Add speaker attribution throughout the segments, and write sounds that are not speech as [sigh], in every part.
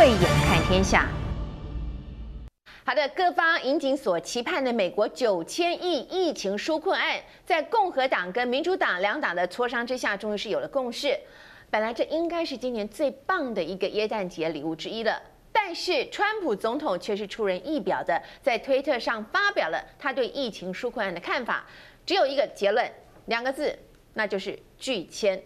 Speaker 1: 慧眼看天下。好的，各方引颈所期盼的美国九千亿疫情纾困案，在共和党跟民主党两党的磋商之下，终于是有了共识。本来这应该是今年最棒的一个耶诞节礼物之一了，但是川普总统却是出人意表的，在推特上发表了他对疫情纾困案的看法，只有一个结论，两个字，那就是拒签。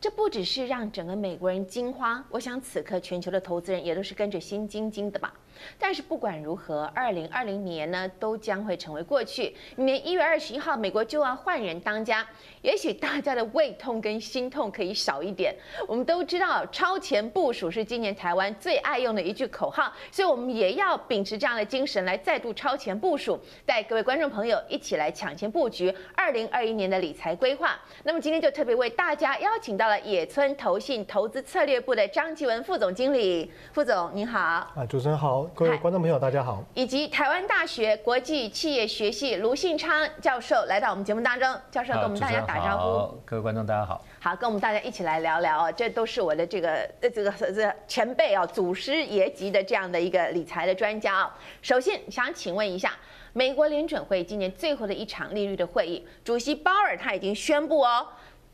Speaker 1: 这不只是让整个美国人惊慌，我想此刻全球的投资人也都是跟着心惊惊的吧。但是不管如何，二零二零年呢都将会成为过去。明年一月二十一号，美国就要换人当家，也许大家的胃痛跟心痛可以少一点。我们都知道，超前部署是今年台湾最爱用的一句口号，所以我们也要秉持这样的精神来再度超前部署，带各位观众朋友一起来抢先布局二零二一年的理财规划。那么今天就特别为大家邀请到了野村投信投资策略部的张继文副总经理，副总您好。
Speaker 2: 啊，主持人好。各位观众朋友，大家好！
Speaker 1: 以及台湾大学国际企业学系卢信昌教授来到我们节目当中，教授跟我们大家打招呼。
Speaker 3: 各位观众，大家好。
Speaker 1: 好，跟我们大家一起来聊聊哦，这都是我的这个呃这个这个前辈啊，祖师爷级的这样的一个理财的专家啊。首先想请问一下，美国联准会今年最后的一场利率的会议，主席鲍尔他已经宣布哦。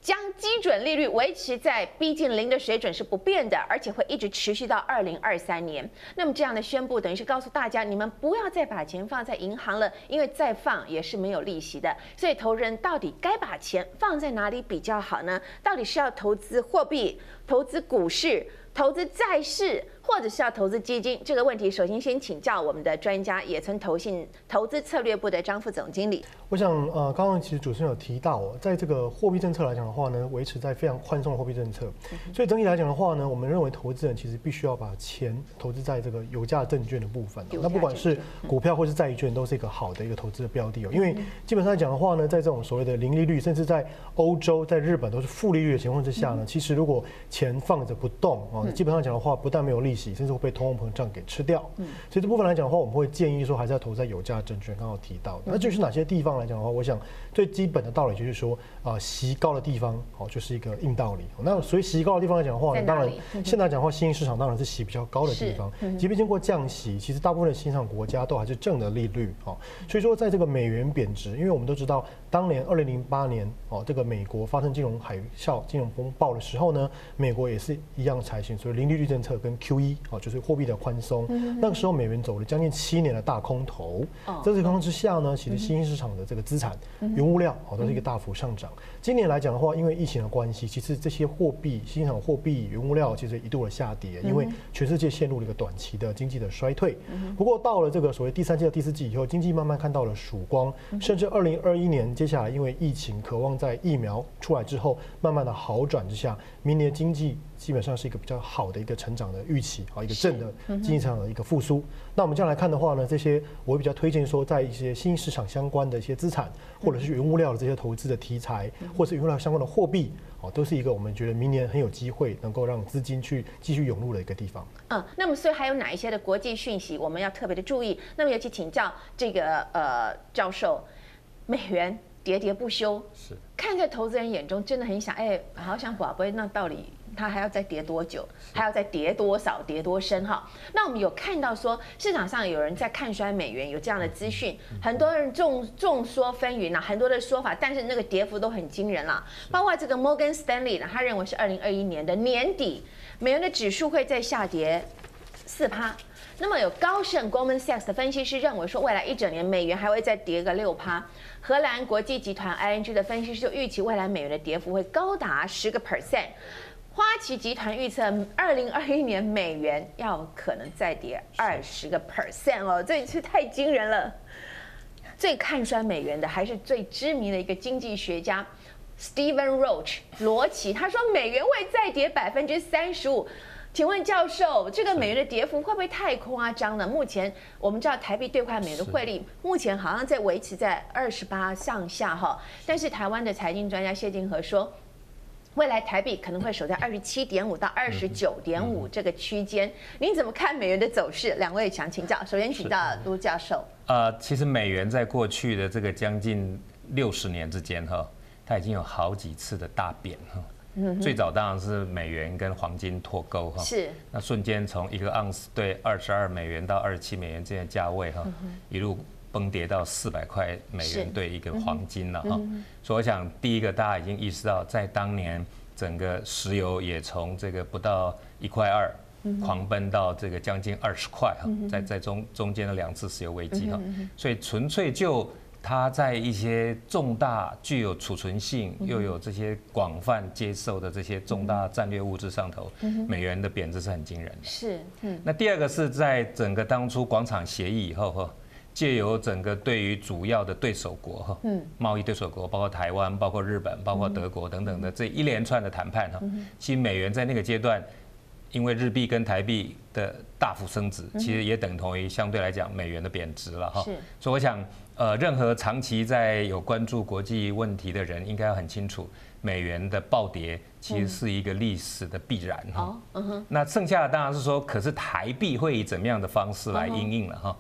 Speaker 1: 将基准利率维持在逼近零的水准是不变的，而且会一直持续到二零二三年。那么这样的宣布等于是告诉大家，你们不要再把钱放在银行了，因为再放也是没有利息的。所以投资人到底该把钱放在哪里比较好呢？到底是要投资货币、投资股市、投资债市？或者是要投资基金这个问题，首先先请教我们的专家野村投信投资策略部的张副总经理。
Speaker 2: 我想，呃，刚刚其实主持人有提到，在这个货币政策来讲的话呢，维持在非常宽松的货币政策。所以整体来讲的话呢，我们认为投资人其实必须要把钱投资在这个有价证券的部分。那不管是股票或是债券，都是一个好的一个投资的标的哦。因为基本上来讲的话呢，在这种所谓的零利率，甚至在欧洲、在日本都是负利率的情况之下呢，其实如果钱放着不动啊，基本上讲的话，不但没有利息，甚至会被通货膨胀给吃掉。嗯，所以这部分来讲的话，我们会建议说，还是要投在有价证券。刚刚提到，那就是哪些地方来讲的话，我想最基本的道理就是说，啊，息高的地方，哦，就是一个硬道理。那所以息高的地方来讲的话，当然现在讲的话，新兴市场当然是息比较高的地方。即便经过降息，其实大部分的新兴市场国家都还是正的利率。哦，所以说在这个美元贬值，因为我们都知道，当年二零零八年，哦，这个美国发生金融海啸、金融风暴的时候呢，美国也是一样采取所以零利率政策跟 QE，哦，就是货币的宽松，那个时候美元走了将近七年的大空头，在这个情况之下呢，其实新兴市场的这个资产、原物料好都是一个大幅上涨。今年来讲的话，因为疫情的关系，其实这些货币、新兴场货币、原物料其实一度的下跌，因为全世界陷入了一个短期的经济的衰退。不过到了这个所谓第三季到第四季以后，经济慢慢看到了曙光，甚至二零二一年接下来因为疫情，渴望在疫苗出来之后慢慢的好转之下，明年经济。基本上是一个比较好的一个成长的预期啊，一个正的经济上的一个复苏。那我们这样来看的话呢，这些我比较推荐说，在一些新兴市场相关的一些资产，或者是原物料的这些投资的题材，或是云物料相关的货币，哦，都是一个我们觉得明年很有机会能够让资金去继续涌入的一个地方。
Speaker 1: 嗯，那么所以还有哪一些的国际讯息我们要特别的注意？那么尤其请教这个呃教授，美元喋喋不休，是看在投资人眼中真的很想哎，好想宝贝，那到底？它还要再跌多久？还要再跌多少？跌多深？哈，那我们有看到说市场上有人在看衰美元，有这样的资讯，很多人众众说纷纭啊，很多的说法，但是那个跌幅都很惊人了。包括这个摩根斯丹利呢，他认为是二零二一年的年底，美元的指数会再下跌四趴。那么有高盛 Goldman Sachs 的分析师认为说，未来一整年美元还会再跌个六趴。荷兰国际集团 ING 的分析师就预期未来美元的跌幅会高达十个 percent。花旗集团预测，二零二一年美元要可能再跌二十个 percent 哦，这是太惊人了。最看衰美元的还是最知名的一个经济学家 Stephen Roach 罗奇，他说美元会再跌百分之三十五。请问教授，这个美元的跌幅会不会太夸张了？目前我们知道台币兑换美元的汇率目前好像在维持在二十八上下哈，但是台湾的财经专家谢金河说。未来台币可能会守在二十七点五到二十九点五这个区间，您怎么看美元的走势？两位想请教，首先请教卢教授。
Speaker 3: 呃，其实美元在过去的这个将近六十年之间哈，它已经有好几次的大贬哈。嗯，最早当然是美元跟黄金脱钩哈，
Speaker 1: 是，
Speaker 3: 那瞬间从一个盎司兑二十二美元到二十七美元这样价位哈，一路崩跌到四百块美元兑一个黄金了哈。所以我想，第一个大家已经意识到，在当年整个石油也从这个不到一块二，狂奔到这个将近二十块哈，在在中中间的两次石油危机哈，所以纯粹就。它在一些重大、具有储存性又有这些广泛接受的这些重大战略物质上头，美元的贬值是很惊人的。
Speaker 1: 是，嗯。
Speaker 3: 那第二个是在整个当初广场协议以后哈，借由整个对于主要的对手国哈，嗯，贸易对手国，包括台湾、包括日本、包括德国等等的这一连串的谈判哈，其实美元在那个阶段，因为日币跟台币的大幅升值，其实也等同于相对来讲美元的贬值了哈。所以我想。呃，任何长期在有关注国际问题的人，应该要很清楚，美元的暴跌其实是一个历史的必然哈。那剩下的当然是说，可是台币会以怎么样的方式来应应了哈？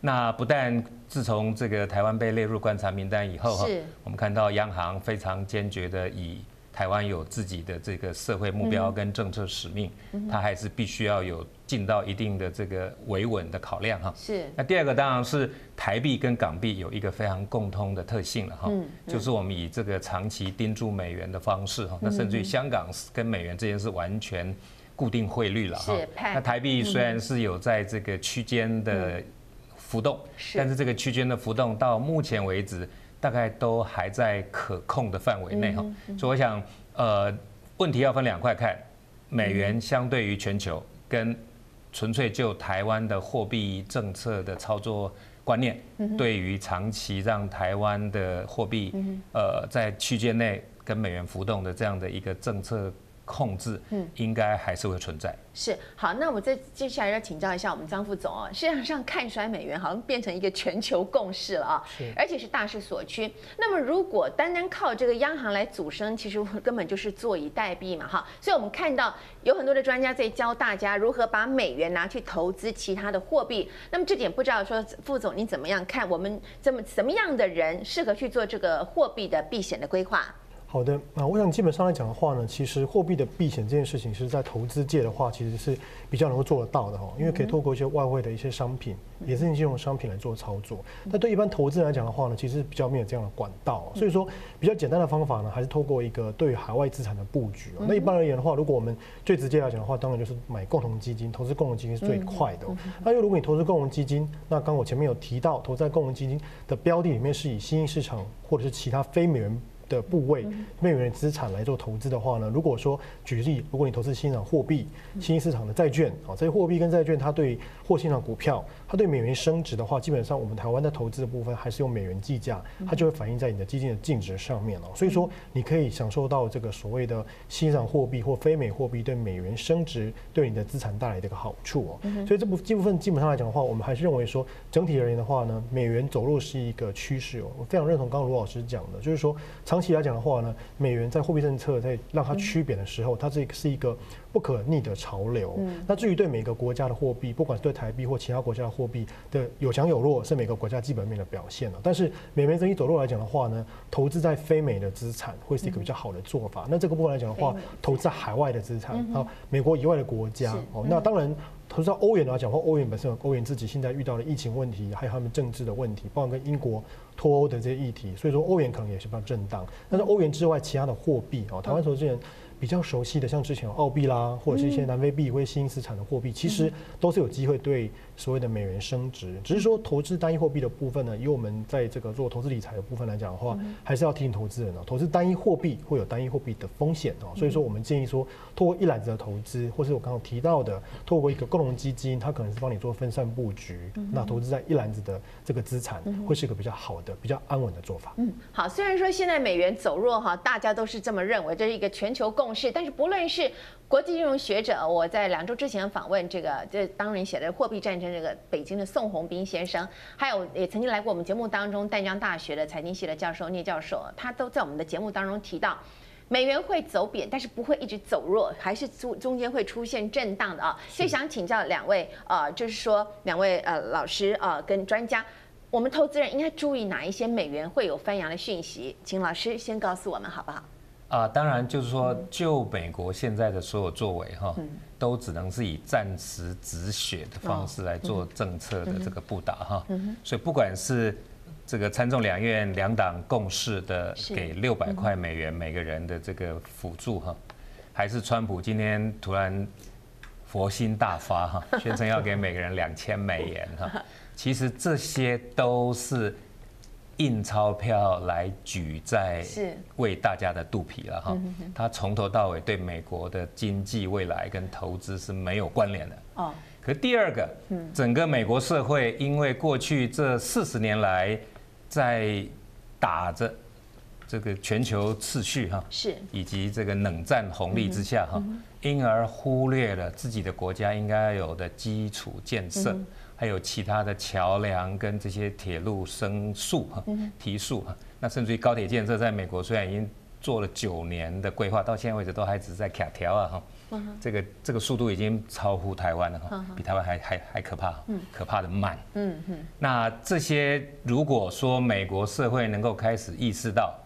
Speaker 3: 那不但自从这个台湾被列入观察名单以后哈，我们看到央行非常坚决的以。台湾有自己的这个社会目标跟政策使命，它还是必须要有尽到一定的这个维稳的考量哈。是。那第二个当然是台币跟港币有一个非常共通的特性了哈，就是我们以这个长期盯住美元的方式哈，那甚至于香港跟美元之间是完全固定汇率了哈。那台币虽然是有在这个区间的浮动，但是这个区间的浮动到目前为止。大概都还在可控的范围内哈，所以我想，呃，问题要分两块看，美元相对于全球，跟纯粹就台湾的货币政策的操作观念，对于长期让台湾的货币，呃，在区间内跟美元浮动的这样的一个政策。控制，嗯，应该还是会存在。
Speaker 1: 是，好，那我再接下来要请教一下我们张副总哦。市场上，看衰美元好像变成一个全球共识了啊，是，而且是大势所趋。那么，如果单单靠这个央行来组升，其实根本就是坐以待毙嘛，哈。所以我们看到有很多的专家在教大家如何把美元拿去投资其他的货币。那么这点不知道说副总你怎么样看？我们怎么什么样的人适合去做这个货币的避险的规划？
Speaker 2: 好的，那我想基本上来讲的话呢，其实货币的避险这件事情是在投资界的话，其实是比较能够做得到的哈，因为可以透过一些外汇的一些商品，也是金融商品来做操作。但对一般投资人来讲的话呢，其实比较没有这样的管道，所以说比较简单的方法呢，还是透过一个对于海外资产的布局。那一般而言的话，如果我们最直接来讲的话，当然就是买共同基金，投资共同基金是最快的。那又如果你投资共同基金，那刚我前面有提到，投在共同基金的标的里面是以新兴市场或者是其他非美元。的部位，美元资产来做投资的话呢，如果说举例，如果你投资新兴货币、新兴市场的债券啊，这些货币跟债券，它对或新兴股票，它对美元升值的话，基本上我们台湾的投资的部分还是用美元计价，它就会反映在你的基金的净值上面了。所以说，你可以享受到这个所谓的新兴货币或非美货币对美元升值对你的资产带来的一个好处哦。所以这部这部分基本上来讲的话，我们还是认为说，整体而言的话呢，美元走弱是一个趋势哦。我非常认同刚刚卢老师讲的，就是说。长期来讲的话呢，美元在货币政策在让它趋贬的时候，它这个是一个不可逆的潮流。那至于对每个国家的货币，不管是对台币或其他国家的货币的有强有弱，是每个国家基本面的表现了。但是美元整体走弱来讲的话呢，投资在非美的资产会是一个比较好的做法。那这个部分来讲的话，投资在海外的资产啊，美国以外的国家哦，那当然。投资到欧元来讲，或欧元本身欧元自己现在遇到的疫情问题，还有他们政治的问题，包括跟英国脱欧的这些议题，所以说欧元可能也是比较震荡。但是欧元之外，其他的货币啊，台湾投资人。比较熟悉的，像之前有澳币啦，或者是一些南非币或者新兴资产的货币，其实都是有机会对所谓的美元升值。只是说投资单一货币的部分呢，以我们在这个做投资理财的部分来讲的话，还是要提醒投资人哦，投资单一货币会有单一货币的风险哦。所以说，我们建议说，透过一篮子的投资，或是我刚刚提到的，透过一个共同基金，它可能是帮你做分散布局，那投资在一篮子的这个资产，会是一个比较好的、比较安稳的做法。
Speaker 1: 嗯，好。虽然说现在美元走弱哈，大家都是这么认为，这是一个全球共。是，但是不论是国际金融学者，我在两周之前访问这个，这当然写的《货币战争》这个北京的宋鸿兵先生，还有也曾经来过我们节目当中淡江大学的财经系的教授聂教授，他都在我们的节目当中提到，美元会走贬，但是不会一直走弱，还是中中间会出现震荡的啊。所以想请教两位，呃，就是说两位呃老师啊、呃、跟专家，我们投资人应该注意哪一些美元会有翻扬的讯息？请老师先告诉我们好不好？
Speaker 3: 啊，当然就是说，就美国现在的所有作为哈，都只能是以暂时止血的方式来做政策的这个布达哈。所以不管是这个参众两院两党共识的给六百块美元每个人的这个辅助哈，还是川普今天突然佛心大发哈，宣称要给每个人两千美元哈，[laughs] 其实这些都是。印钞票来举在为大家的肚皮了哈，他从头到尾对美国的经济未来跟投资是没有关联的。哦。可第二个，整个美国社会因为过去这四十年来在打着这个全球秩序哈，是。以及这个冷战红利之下哈，因而忽略了自己的国家应该有的基础建设。还有其他的桥梁跟这些铁路升速哈提速哈，那甚至于高铁建设，在美国虽然已经做了九年的规划，到现在为止都还只是在卡条啊哈，这个这个速度已经超乎台湾了哈，比台湾还还还可怕，可怕的慢。嗯嗯。那这些如果说美国社会能够开始意识到，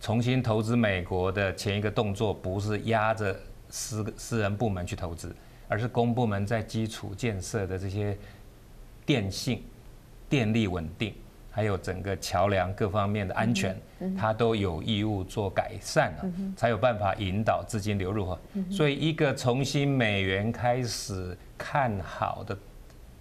Speaker 3: 重新投资美国的前一个动作不是压着私私人部门去投资，而是公部门在基础建设的这些。电信、电力稳定，还有整个桥梁各方面的安全，它都有义务做改善了，才有办法引导资金流入。所以，一个重新美元开始看好的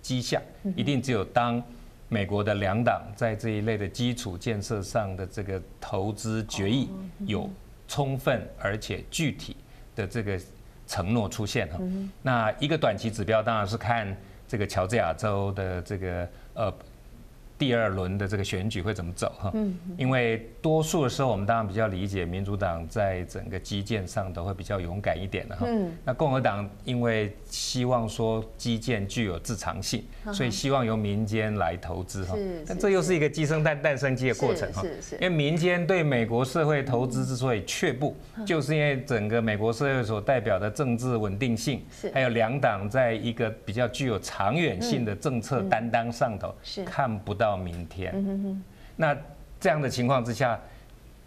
Speaker 3: 迹象，一定只有当美国的两党在这一类的基础建设上的这个投资决议有充分而且具体的这个承诺出现哈。那一个短期指标当然是看。这个乔治亚州的这个呃。第二轮的这个选举会怎么走哈？因为多数的时候，我们当然比较理解民主党在整个基建上都会比较勇敢一点的哈。那共和党因为希望说基建具有自偿性，所以希望由民间来投资哈。但这又是一个鸡生蛋蛋生鸡的过程哈。因为民间对美国社会投资之所以却步，就是因为整个美国社会所代表的政治稳定性，还有两党在一个比较具有长远性的政策担当上头，看不到。到明天，那这样的情况之下，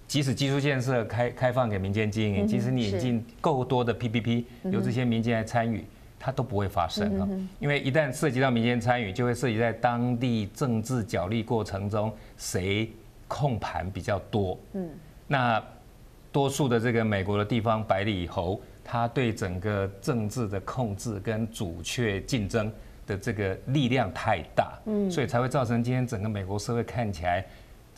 Speaker 3: 即使基础建设开开放给民间经营，即使你引进够多的 PPP，由这些民间来参与，它都不会发生啊。因为一旦涉及到民间参与，就会涉及在当地政治角力过程中谁控盘比较多。嗯，那多数的这个美国的地方白里侯，他对整个政治的控制跟主确竞争。的这个力量太大，嗯，所以才会造成今天整个美国社会看起来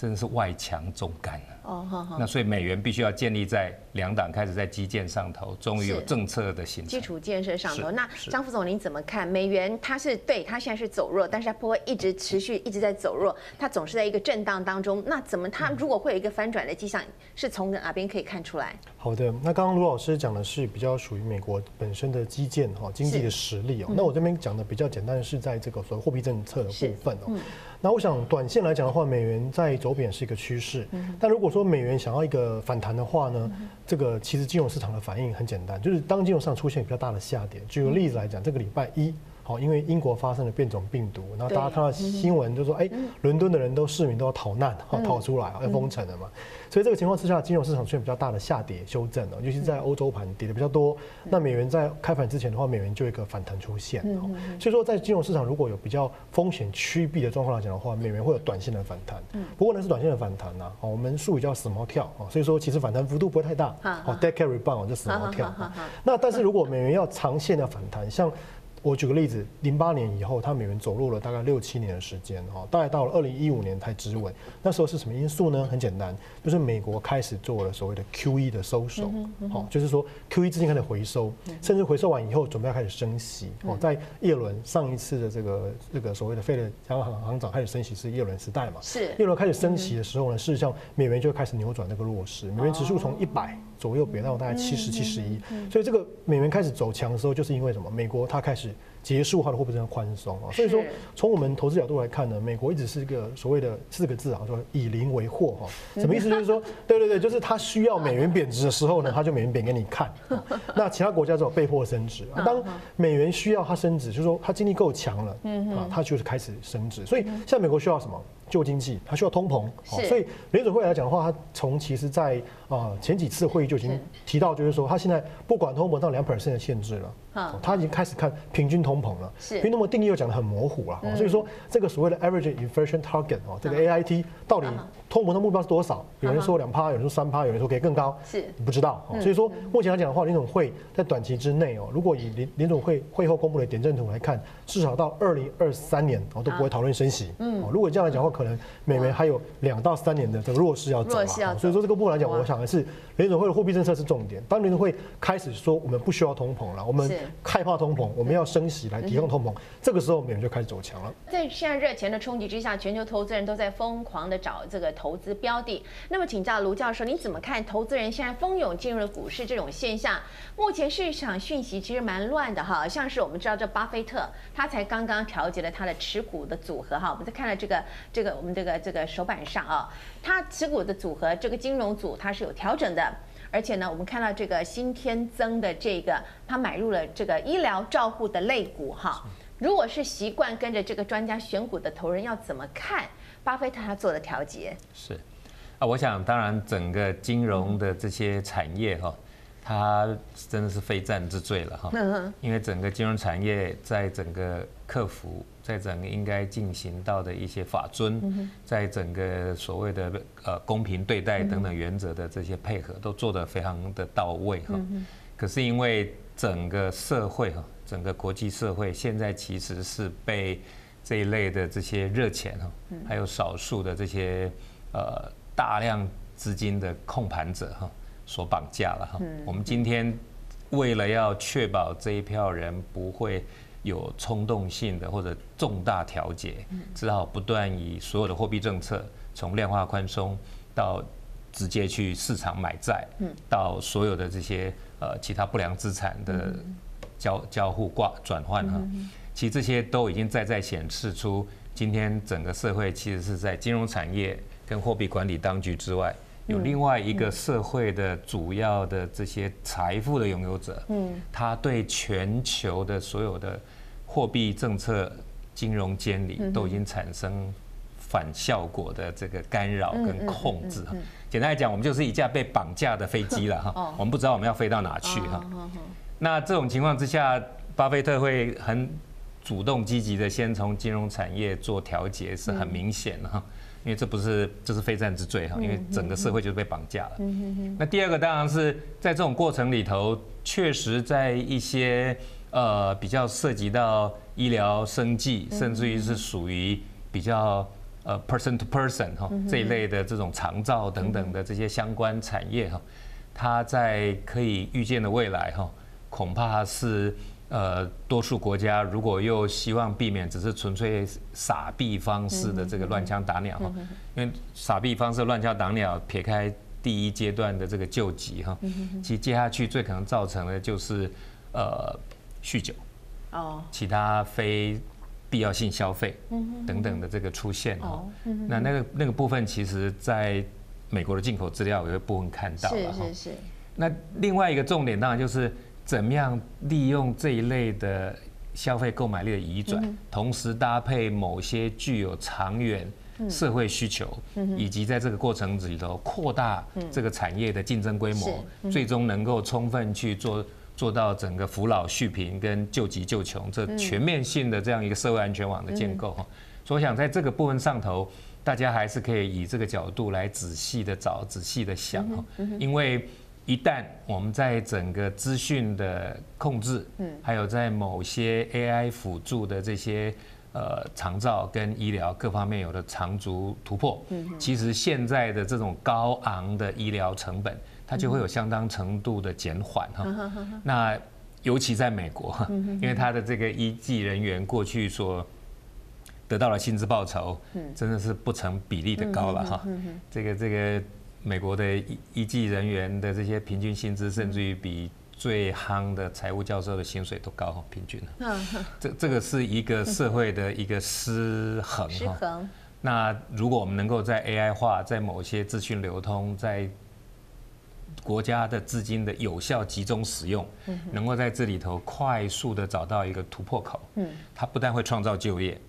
Speaker 3: 真的是外强中干了。哦，好好。那所以美元必须要建立在两党开始在基建上头，终于有政策的形成。
Speaker 1: 基础建设上头。那张副总，您怎么看？美元它是对它现在是走弱，但是它不会一直持续一直在走弱，它总是在一个震荡当中。那怎么它如果会有一个翻转的迹象，是从哪边可以看出来？
Speaker 2: 好的，那刚刚卢老师讲的是比较属于美国本身的基建哈经济的实力哦。那我这边讲的比较简单的是在这个所谓货币政策的部分哦。那我想，短线来讲的话，美元在走贬是一个趋势。但如果说美元想要一个反弹的话呢，这个其实金融市场的反应很简单，就是当金融市场出现比较大的下跌。举个例子来讲，这个礼拜一。好，因为英国发生了变种病毒，然后大家看到新闻就说，哎，伦敦的人都市民都要逃难，好逃出来，要封城了嘛。所以这个情况之下，金融市场出现比较大的下跌修正了，尤其是在欧洲盘跌的比较多。那美元在开盘之前的话，美元就有一个反弹出现。所以说，在金融市场如果有比较风险趋避的状况来讲的话，美元会有短线的反弹。不过呢，是短线的反弹呐。我们术语叫死猫跳啊，所以说其实反弹幅度不会太大。好 cat rebound 就死猫跳。那但是如果美元要长线的反弹，像我举个例子，零八年以后，它美元走弱了大概六七年的时间，哈，大概到了二零一五年才止稳。那时候是什么因素呢？很简单，就是美国开始做了所谓的 QE 的收手，好，就是说 QE 资金开始回收，甚至回收完以后，准备要开始升息。哦，在耶伦上一次的这个这个所谓的费的央行行长开始升息是耶伦时代嘛？是。耶伦开始升息的时候呢，事实上美元就开始扭转那个弱势，美元指数从一百左右贬到大概七十七十一，所以这个美元开始走强的时候，就是因为什么？美国它开始结束它的货币政策宽松啊。所以说，从我们投资角度来看呢，美国一直是一个所谓的四个字啊，说以邻为壑哈。什么意思？就是说，[laughs] 对对对，就是它需要美元贬值的时候呢，它就美元贬给你看。那其他国家只有被迫升值。当美元需要它升值，就是说它经济够强了，啊，它就是开始升值。所以，像美国需要什么？救经济，它需要通膨，所以联准会来讲的话，它从其实在啊前几次会议就已经提到，就是说它现在不管通膨到两 percent 的限制了。他已经开始看平均通膨了，是，平均通膨定义又讲得很模糊了，所以说这个所谓的 average inflation target 哦，这个 AIT 到底通膨的目标是多少？有人说两趴，有人说三趴，有人说可以更高，是，不知道。所以说目前来讲的话，联准会在短期之内哦，如果以联联准会会后公布的点阵图来看，至少到二零二三年哦都不会讨论升息。嗯，如果这样来讲的话，可能美元还有两到三年的这个弱势要走啊。所以说这个部分来讲，我想还是联准会的货币政策是重点。当联准会开始说我们不需要通膨了，我们害怕通膨，我们要升息来抵抗通膨，这个时候美元就开始走强了。
Speaker 1: 在现在热钱的冲击之下，全球投资人都在疯狂的找这个投资标的。那么请教卢教授，你怎么看投资人现在蜂拥进入股市这种现象？目前市场讯息其实蛮乱的哈，像是我们知道这巴菲特，他才刚刚调节了他的持股的组合哈。我们再看了这个这个我们这个这个手板上啊，他持股的组合这个金融组它是有调整的。而且呢，我们看到这个新天增的这个，他买入了这个医疗照护的类股哈。如果是习惯跟着这个专家选股的投人，要怎么看巴菲特他做的调节？
Speaker 3: 是啊，我想当然整个金融的这些产业哈，它真的是非战之罪了哈。嗯，因为整个金融产业在整个客服。在整个应该进行到的一些法遵，在整个所谓的呃公平对待等等原则的这些配合，都做得非常的到位哈。可是因为整个社会哈，整个国际社会现在其实是被这一类的这些热钱哈，还有少数的这些呃大量资金的控盘者哈所绑架了哈。我们今天为了要确保这一票人不会。有冲动性的或者重大调节，只好不断以所有的货币政策，从量化宽松到直接去市场买债，到所有的这些呃其他不良资产的交交互挂转换哈，其实这些都已经在在显示出，今天整个社会其实是在金融产业跟货币管理当局之外。有另外一个社会的主要的这些财富的拥有者，嗯，他对全球的所有的货币政策、金融监理都已经产生反效果的这个干扰跟控制。简单来讲，我们就是一架被绑架的飞机了哈。[laughs] 我们不知道我们要飞到哪去哈。那这种情况之下，巴菲特会很主动积极的先从金融产业做调节，是很明显的哈。因为这不是，这是非战之罪哈，因为整个社会就是被绑架了。那第二个当然是在这种过程里头，确实在一些呃比较涉及到医疗、生计，甚至于是属于比较呃 person to person 哈这一类的这种长照等等的这些相关产业哈，它在可以预见的未来哈，恐怕是。呃，多数国家如果又希望避免只是纯粹撒币方式的这个乱枪打鸟哈，因为撒币方式乱枪打鸟，撇开第一阶段的这个救急哈，其实接下去最可能造成的就是呃酗酒，哦，其他非必要性消费等等的这个出现哈，那那个那个部分其实在美国的进口资料有一部分看到了哈，是是是。那另外一个重点当然就是。怎么样利用这一类的消费购买力的移转，同时搭配某些具有长远社会需求，以及在这个过程里头扩大这个产业的竞争规模，最终能够充分去做做到整个扶老续贫跟救急救穷这全面性的这样一个社会安全网的建构哈。所以我想在这个部分上头，大家还是可以以这个角度来仔细的找、仔细的想哈，因为。一旦我们在整个资讯的控制，嗯，还有在某些 AI 辅助的这些呃长照跟医疗各方面有了长足突破，嗯，其实现在的这种高昂的医疗成本，它就会有相当程度的减缓哈。那尤其在美国，因为它的这个医技人员过去所得到了薪资报酬，真的是不成比例的高了哈。这个这个。美国的医医技人员的这些平均薪资，甚至于比最夯的财务教授的薪水都高，平均。这这个是一个社会的一个失衡。失衡。那如果我们能够在 AI 化，在某些资讯流通，在国家的资金的有效集中使用，能够在这里头快速的找到一个突破口，它不但会创造就业，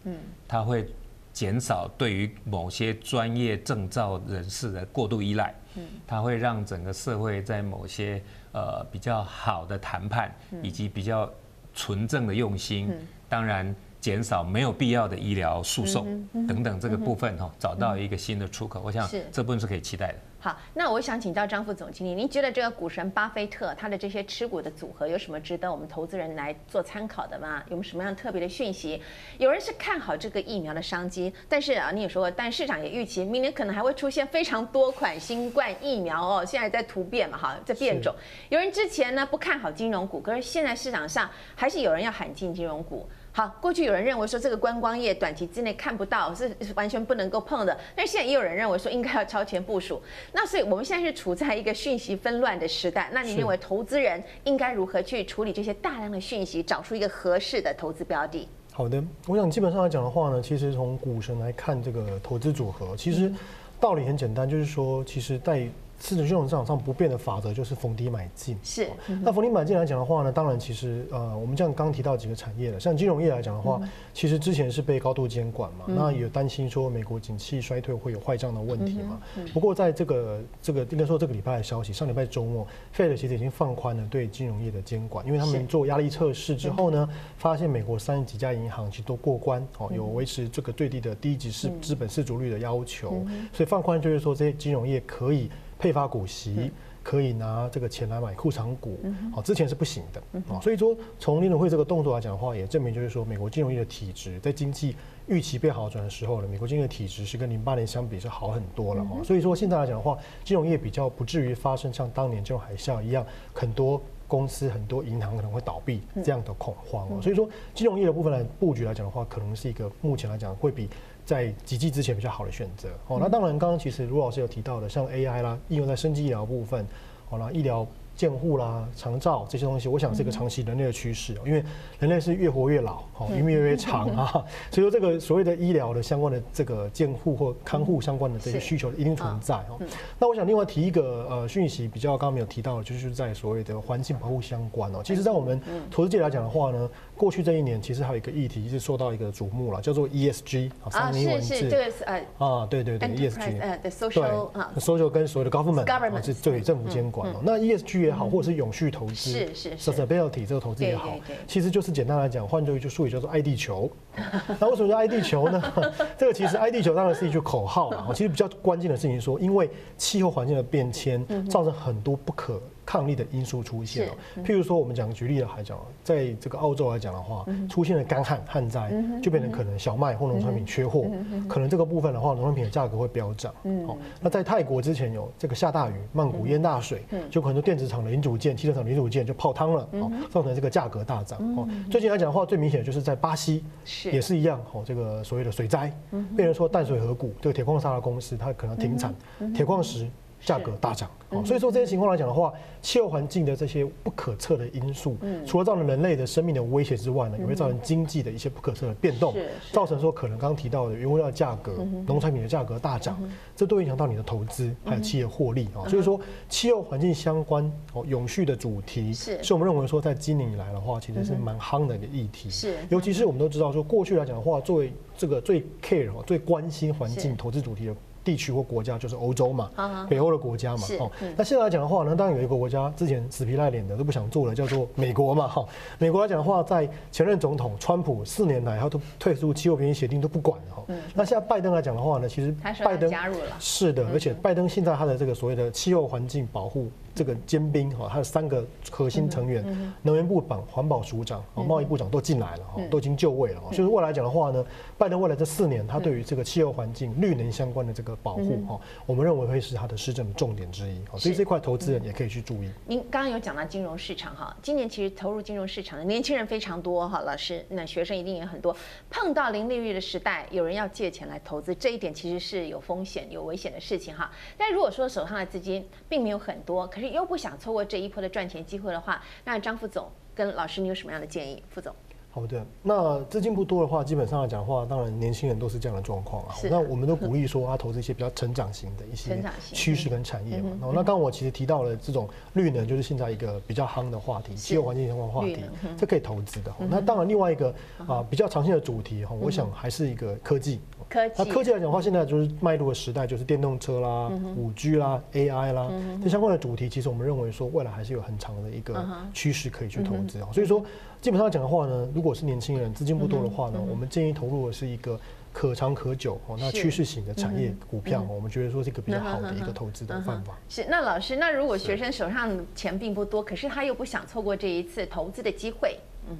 Speaker 3: 它会减少对于某些专业证照人士的过度依赖，嗯。它会让整个社会在某些呃比较好的谈判以及比较纯正的用心，当然。减少没有必要的医疗诉讼等等这个部分哈，找到一个新的出口，我想这部分是可以期待的。
Speaker 1: 好，那我想请教张副总经理，您觉得这个股神巴菲特他的这些持股的组合有什么值得我们投资人来做参考的吗？有没有什么样特别的讯息？有人是看好这个疫苗的商机，但是啊，你也说过，但市场也预期明年可能还会出现非常多款新冠疫苗哦，现在在突变嘛哈，在变种。有人之前呢不看好金融股，可是现在市场上还是有人要喊进金融股。好，过去有人认为说这个观光业短期之内看不到，是完全不能够碰的，但是现在也有人认为说应该要超前部署。那所以我们现在是处在一个讯息纷乱的时代，那你认为投资人应该如何去处理这些大量的讯息，找出一个合适的投资标的？
Speaker 2: 好的，我想基本上来讲的话呢，其实从股神来看这个投资组合，其实道理很简单，就是说，其实在市场市场上不变的法则就是逢低买进。
Speaker 1: 是，
Speaker 2: 那逢低买进来讲的话呢，当然其实呃，我们这样刚提到几个产业了，像金融业来讲的话，其实之前是被高度监管嘛，那也担心说美国景气衰退会有坏账的问题嘛。不过在这个这个应该说这个礼拜的消息，上礼拜周末，Fed 其实已经放宽了对金融业的监管，因为他们做压力测试之后呢，发现美国三十几家银行其实都过关哦，有维持这个最低的第一级市资本市足率的要求，所以放宽就是说这些金融业可以。配发股息可以拿这个钱来买库藏股，好，之前是不行的啊。所以说，从联准会这个动作来讲的话，也证明就是说，美国金融业的体质在经济预期变好转的时候呢，美国经济的体质是跟零八年相比是好很多了。所以说，现在来讲的话，金融业比较不至于发生像当年这种海啸一样，很多公司、很多银行可能会倒闭这样的恐慌。所以说，金融业的部分来布局来讲的话，可能是一个目前来讲会比。在几季之前比较好的选择。哦，那当然，刚刚其实卢老师有提到的，像 AI 啦，应用在生技医疗部分，好了，医疗。健护啦、长照这些东西，我想是一个长期人类的趋势哦，因为人类是越活越老，哦，寿命越长啊，[laughs] 所以说这个所谓的医疗的相关的这个健护或看护相关的这些需求一定存在哦。那我想另外提一个呃讯息，比较刚刚没有提到的，就是在所谓的环境保护相关哦。其实，在我们投资界来讲的话呢，过去这一年其实还有一个议题是受到一个瞩目了，叫做 ESG 啊，是是这个是呃啊对对对 ESG 呃 social 啊 social 跟所谓的 government 是对政府监管哦。那 ESG 也好，或者是永续投资，是是 sustainability 这个投资也好，其实就是简单来讲，换作一句术语叫做爱地球。[laughs] 那为什么叫爱地球呢？[laughs] 这个其实爱地球当然是一句口号啊。其实比较关键的事情是说，因为气候环境的变迁，造成很多不可抗力的因素出现了，譬如说我们讲举例的来讲，在这个澳洲来讲的话，出现了干旱旱灾，就变成可能小麦或农产品缺货，可能这个部分的话，农产品的价格会飙涨。好，那在泰国之前有这个下大雨，曼谷淹大水，就可能电子厂的零组件、汽车厂零组件就泡汤了，哦，造成这个价格大涨。哦，最近来讲的话，最明显的就是在巴西，也是一样，哦，这个所谓的水灾，变成说淡水河谷这个铁矿砂的公司，它可能停产，铁矿石。价格大涨，所以说这些情况来讲的话，气候环境的这些不可测的因素，除了造成人类的生命的威胁之外呢，也会造成经济的一些不可测的变动，造成说可能刚刚提到的原物料价格、农产品的价格大涨，这都影响到你的投资还有企业获利。啊。所以说，气候环境相关哦，永续的主题是。我们认为说在今年以来的话，其实是蛮夯的一个议题。是，尤其是我们都知道说，过去来讲的话，作为这个最 care 最关心环境投资主题的。地区或国家就是欧洲嘛，北欧的国家嘛，哦，那现在来讲的话呢，当然有一个国家之前死皮赖脸的都不想做了，叫做美国嘛，哈，美国来讲的话，在前任总统川普四年来，他都退出气候变迁协定都不管了，哈，那现在拜登来讲的话呢，其实拜登加入了，是的，而且拜登现在他的这个所谓的气候环境保护。这个尖兵哈，他的三个核心成员，能源部长、环保署长、啊贸易部长都进来了哈，都已经就位了。所以未来讲的话呢，拜登未来这四年，他对于这个气候环境、绿能相关的这个个保护哈，我们认为会是他的施政的重点之一。所以这块投资人也可以去注意。
Speaker 1: 您刚刚有讲到金融市场哈，今年其实投入金融市场的年轻人非常多哈，老师，那学生一定也很多。碰到零利率的时代，有人要借钱来投资，这一点其实是有风险、有危险的事情哈。但如果说手上的资金并没有很多，可又不想错过这一波的赚钱机会的话，那张副总跟老师，你有什么样的建议？副总。
Speaker 2: 好的，那资金不多的话，基本上来讲的话，当然年轻人都是这样的状况啊。那我们都鼓 [laughs] 励说，他投资一些比较成长型的一些趋势跟产业嘛。那刚刚我其实提到了这种绿能，就是现在一个比较夯的话题，气候环境相关话题，这可以投资的。那当然另外一个啊比较长线的主题哈，我想还是一个科技。
Speaker 1: 科技。
Speaker 2: 那科技来讲的话，现在就是迈入的时代，就是电动车啦、五 G 啦、AI 啦这相关的主题，其实我们认为说未来还是有很长的一个趋势可以去投资啊。所以说。基本上讲的话呢，如果是年轻人资金不多的话呢，我们建议投入的是一个可长可久哦，那趋势型的产业股票，我们觉得说是一个比较好的一个投资的方法。
Speaker 1: 是，那老师，那如果学生手上钱并不多，可是他又不想错过这一次投资的机会，嗯，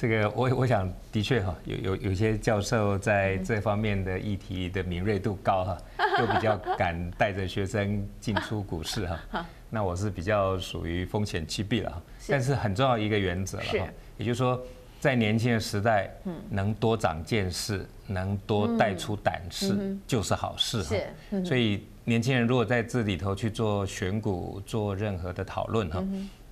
Speaker 3: 这个我我想的确哈，有有有些教授在这方面的议题的敏锐度高哈，[laughs] 又比较敢带着学生进出股市哈。[laughs] 那我是比较属于风险规避了哈，但是很重要一个原则了哈，也就是说，在年轻的时代，能多长见识，能多带出胆识，就是好事哈。所以年轻人如果在这里头去做选股，做任何的讨论哈，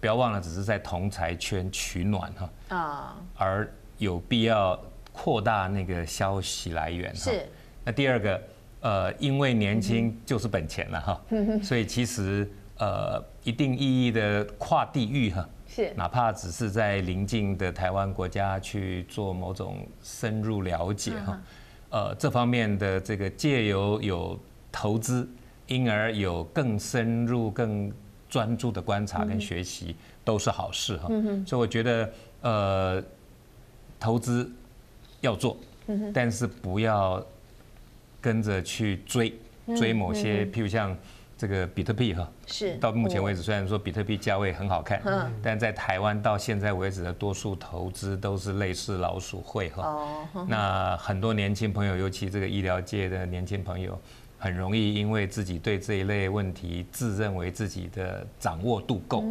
Speaker 3: 不要忘了只是在同财圈取暖哈啊，而有必要扩大那个消息来源哈。是。那第二个，呃，因为年轻就是本钱了哈，[laughs] 所以其实。呃，一定意义的跨地域哈，是，哪怕只是在邻近的台湾国家去做某种深入了解哈，呃，这方面的这个借由有投资，因而有更深入、更专注的观察跟学习，都是好事哈。所以我觉得，呃，投资要做，但是不要跟着去追追某些，譬如像。这个比特币哈，是到目前为止，虽然说比特币价位很好看，嗯，但在台湾到现在为止的多数投资都是类似老鼠会哈。哦。那很多年轻朋友，尤其这个医疗界的年轻朋友，很容易因为自己对这一类问题自认为自己的掌握度够，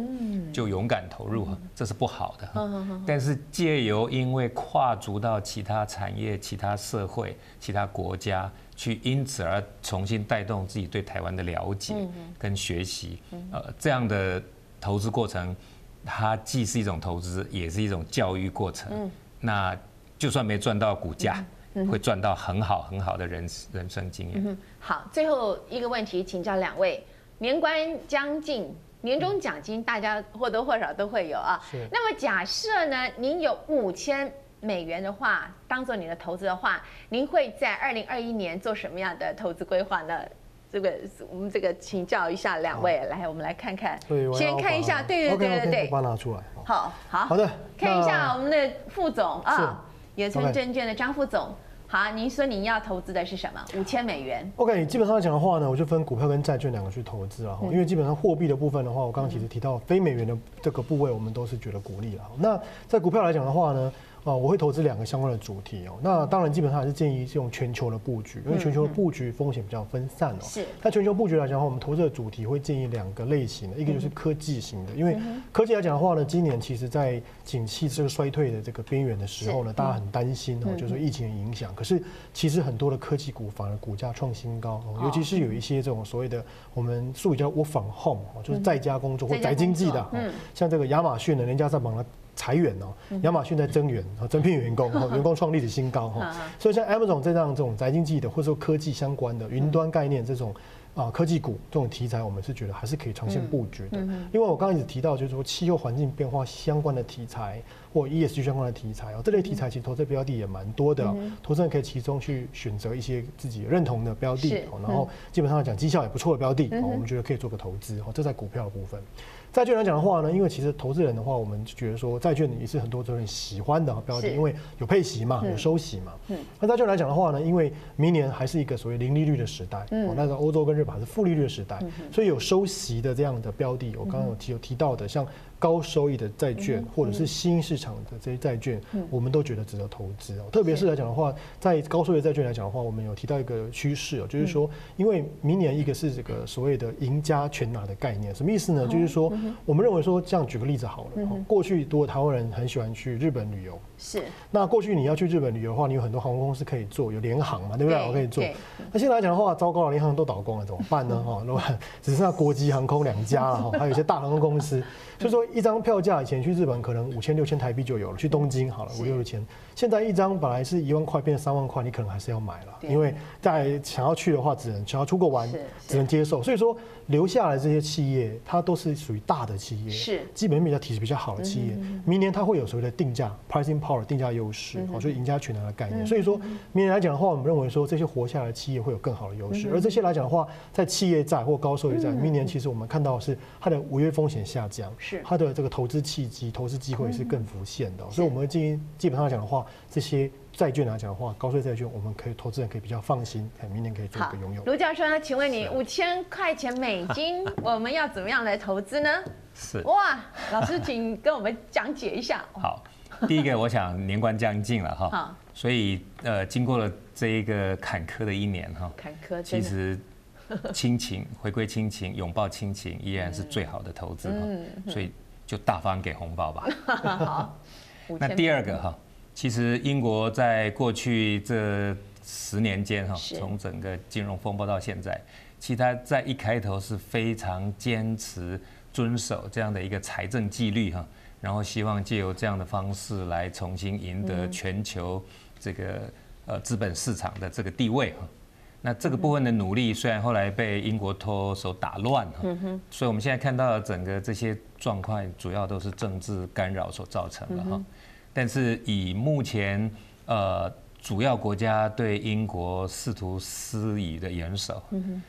Speaker 3: 就勇敢投入，这是不好的。嗯。但是借由因为跨足到其他产业、其他社会、其他国家。去因此而重新带动自己对台湾的了解跟学习，呃，这样的投资过程，它既是一种投资，也是一种教育过程。那就算没赚到股价，会赚到很好很好的人人生经验。
Speaker 1: 好，最后一个问题，请教两位，年关将近，年终奖金大家或多或少都会有啊。那么假设呢，您有五千。美元的话，当做你的投资的话，您会在二零二一年做什么样的投资规划呢？这个我们这个请教一下两位，来，我们来看看，先看一下，对对对对。对，
Speaker 2: 把它拿出来，
Speaker 1: 好好。
Speaker 2: 好的，
Speaker 1: 看一下我们的副总啊，野村证券的张副总，好，您说您要投资的是什么？五千美元。
Speaker 2: OK，基本上来讲的话呢，我就分股票跟债券两个去投资了哈，因为基本上货币的部分的话，我刚刚其实提到非美元的这个部位，我们都是觉得鼓励了。那在股票来讲的话呢？啊，我会投资两个相关的主题哦。那当然，基本上还是建议用全球的布局，因为全球的布局风险比较分散哦。是。那全球布局来讲的话，我们投资的主题会建议两个类型的，一个就是科技型的，因为科技来讲的话呢，今年其实在景气这个衰退的这个边缘的时候呢，大家很担心哦，就是说疫情的影响。可是其实很多的科技股反而股价创新高，尤其是有一些这种所谓的我们术语叫 work from home，就是在家工作或宅经济的，像这个亚马逊呢，人家在忙了。裁员哦，亚马逊在增员啊增聘员工，[laughs] 员工创历史新高哈。所以像 Amazon 这样这种宅经济的，或者说科技相关的云端概念这种啊科技股这种题材，我们是觉得还是可以长线布局的。因为我刚刚一直提到，就是说气候环境变化相关的题材或 ESG 相关的题材哦，这类题材其实投资标的也蛮多的，投资人可以其中去选择一些自己认同的标的，然后基本上来讲绩效也不错的标的，我们觉得可以做个投资哦。这在股票的部分。债券来讲的话呢，因为其实投资人的话，我们就觉得说债券也是很多投资人喜欢的标的，因为有配息嘛，有收息嘛。嗯。那债券来讲的话呢，因为明年还是一个所谓零利率的时代，嗯，那个欧洲跟日本还是负利率的时代，所以有收息的这样的标的，我刚刚有提有提到的，像高收益的债券，或者是新市场的这些债券，我们都觉得值得投资哦。特别是来讲的话，在高收益债券来讲的话，我们有提到一个趋势哦，就是说，因为明年一个是这个所谓的赢家全拿的概念，什么意思呢？就是说，我们认为说，这样举个例子好了，过去多台湾人很喜欢去日本旅游，
Speaker 1: 是。
Speaker 2: 那过去你要去日本旅游的话，你有很多航空公司可以做，有联航嘛，对不对？我可以做。那现在来讲的话，糟糕了，联航都倒光了，怎么办呢？哈，那只剩下国际航空两家了哈，还有一些大航空公司。[laughs] 所以说，一张票价以前去日本可能五千六千台币就有了，去东京好了五六千，现在一张本来是一万块变成三万块，你可能还是要买了，因为在想要去的话，只能想要出国玩，只能接受。所以说，留下来这些企业，它都是属于大的企业，是。基本面比较体质比较好的企业。明年它会有所谓的定价 （pricing power） 定价优势，哦，所以赢家全拿的概念。所以说，明年来讲的话，我们认为说这些活下来的企业会有更好的优势，而这些来讲的话，在企业债或高收益债，明年其实我们看到的是它的违约风险下降。是。它的这个投资契机、投资机会是更浮现的，所以我们基基基本上来讲的话，这些债券来讲的话，高税债券我们可以投资人可以比较放心，明年可以做一个拥有。
Speaker 1: 卢教授呢？请问你五千块钱美金，我们要怎么样来投资呢？[laughs]
Speaker 3: 是
Speaker 1: 哇，老师请跟我们讲解一下。
Speaker 3: 好，第一个我想年关将近了哈，[laughs] 好，所以呃，经过了这一个坎坷的一年哈，
Speaker 1: 坎坷，
Speaker 3: 其实。亲情回归亲情，拥抱亲情，依然是最好的投资哈。所以就大方给红包吧。[laughs]
Speaker 1: 好。[laughs]
Speaker 3: 那第二个哈，其实英国在过去这十年间哈，从整个金融风暴到现在，其实它在一开头是非常坚持遵守这样的一个财政纪律哈，然后希望借由这样的方式来重新赢得全球这个呃资本市场的这个地位哈。那这个部分的努力，虽然后来被英国脱手打乱哈，所以我们现在看到的整个这些状况，主要都是政治干扰所造成的哈。但是以目前呃主要国家对英国试图施以的援手，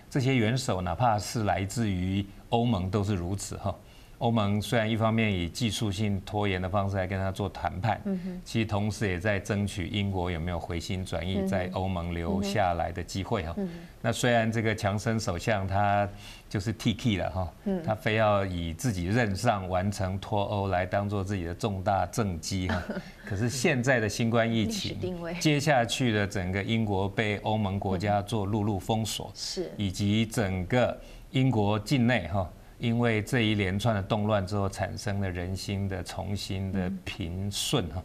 Speaker 3: 这些援手哪怕是来自于欧盟，都是如此哈。欧盟虽然一方面以技术性拖延的方式来跟他做谈判，其实同时也在争取英国有没有回心转意，在欧盟留下来的机会哈。那虽然这个强生首相他就是 T K 了哈，他非要以自己任上完成脱欧来当做自己的重大政绩哈，[laughs] 可是现在的新冠疫情，接下去的整个英国被欧盟国家做陆路封锁，是。以及整个英国境内哈。因为这一连串的动乱之后，产生了人心的重新的平顺哈。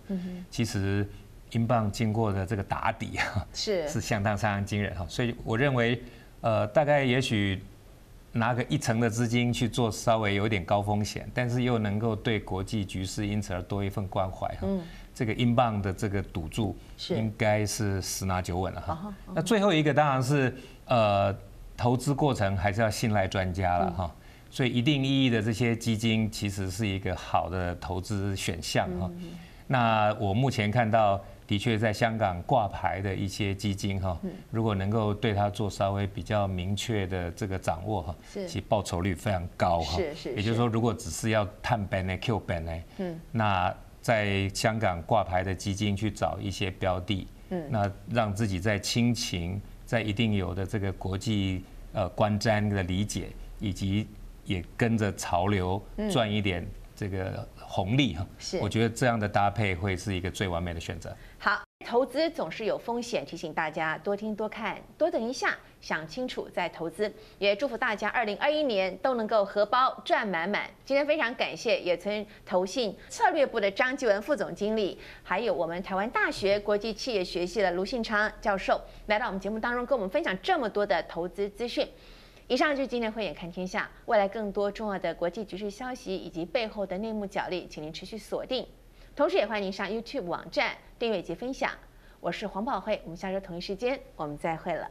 Speaker 3: 其实英镑经过的这个打底啊，是是相当相当惊人哈。所以我认为，呃，大概也许拿个一成的资金去做稍微有点高风险，但是又能够对国际局势因此而多一份关怀哈。这个英镑的这个赌注应该是十拿九稳了哈。那最后一个当然是呃，投资过程还是要信赖专家了哈。所以一定意义的这些基金其实是一个好的投资选项哈。那我目前看到，的确在香港挂牌的一些基金哈，如果能够对它做稍微比较明确的这个掌握哈，其实报酬率非常高哈。是是。也就是说，如果只是要探本呢、Q 本呢，嗯，那在香港挂牌的基金去找一些标的，嗯，那让自己在亲情在一定有的这个国际呃观瞻的理解以及。也跟着潮流赚一点这个红利哈，是，我觉得这样的搭配会是一个最完美的选择。
Speaker 1: 好，投资总是有风险，提醒大家多听多看多等一下，想清楚再投资。也祝福大家二零二一年都能够荷包赚满满。今天非常感谢野村投信策略部的张继文副总经理，还有我们台湾大学国际企业学系的卢信昌教授来到我们节目当中，跟我们分享这么多的投资资讯。以上就是今天慧眼看天下，未来更多重要的国际局势消息以及背后的内幕角力，请您持续锁定。同时，也欢迎您上 YouTube 网站订阅及分享。我是黄宝慧，我们下周同一时间我们再会了。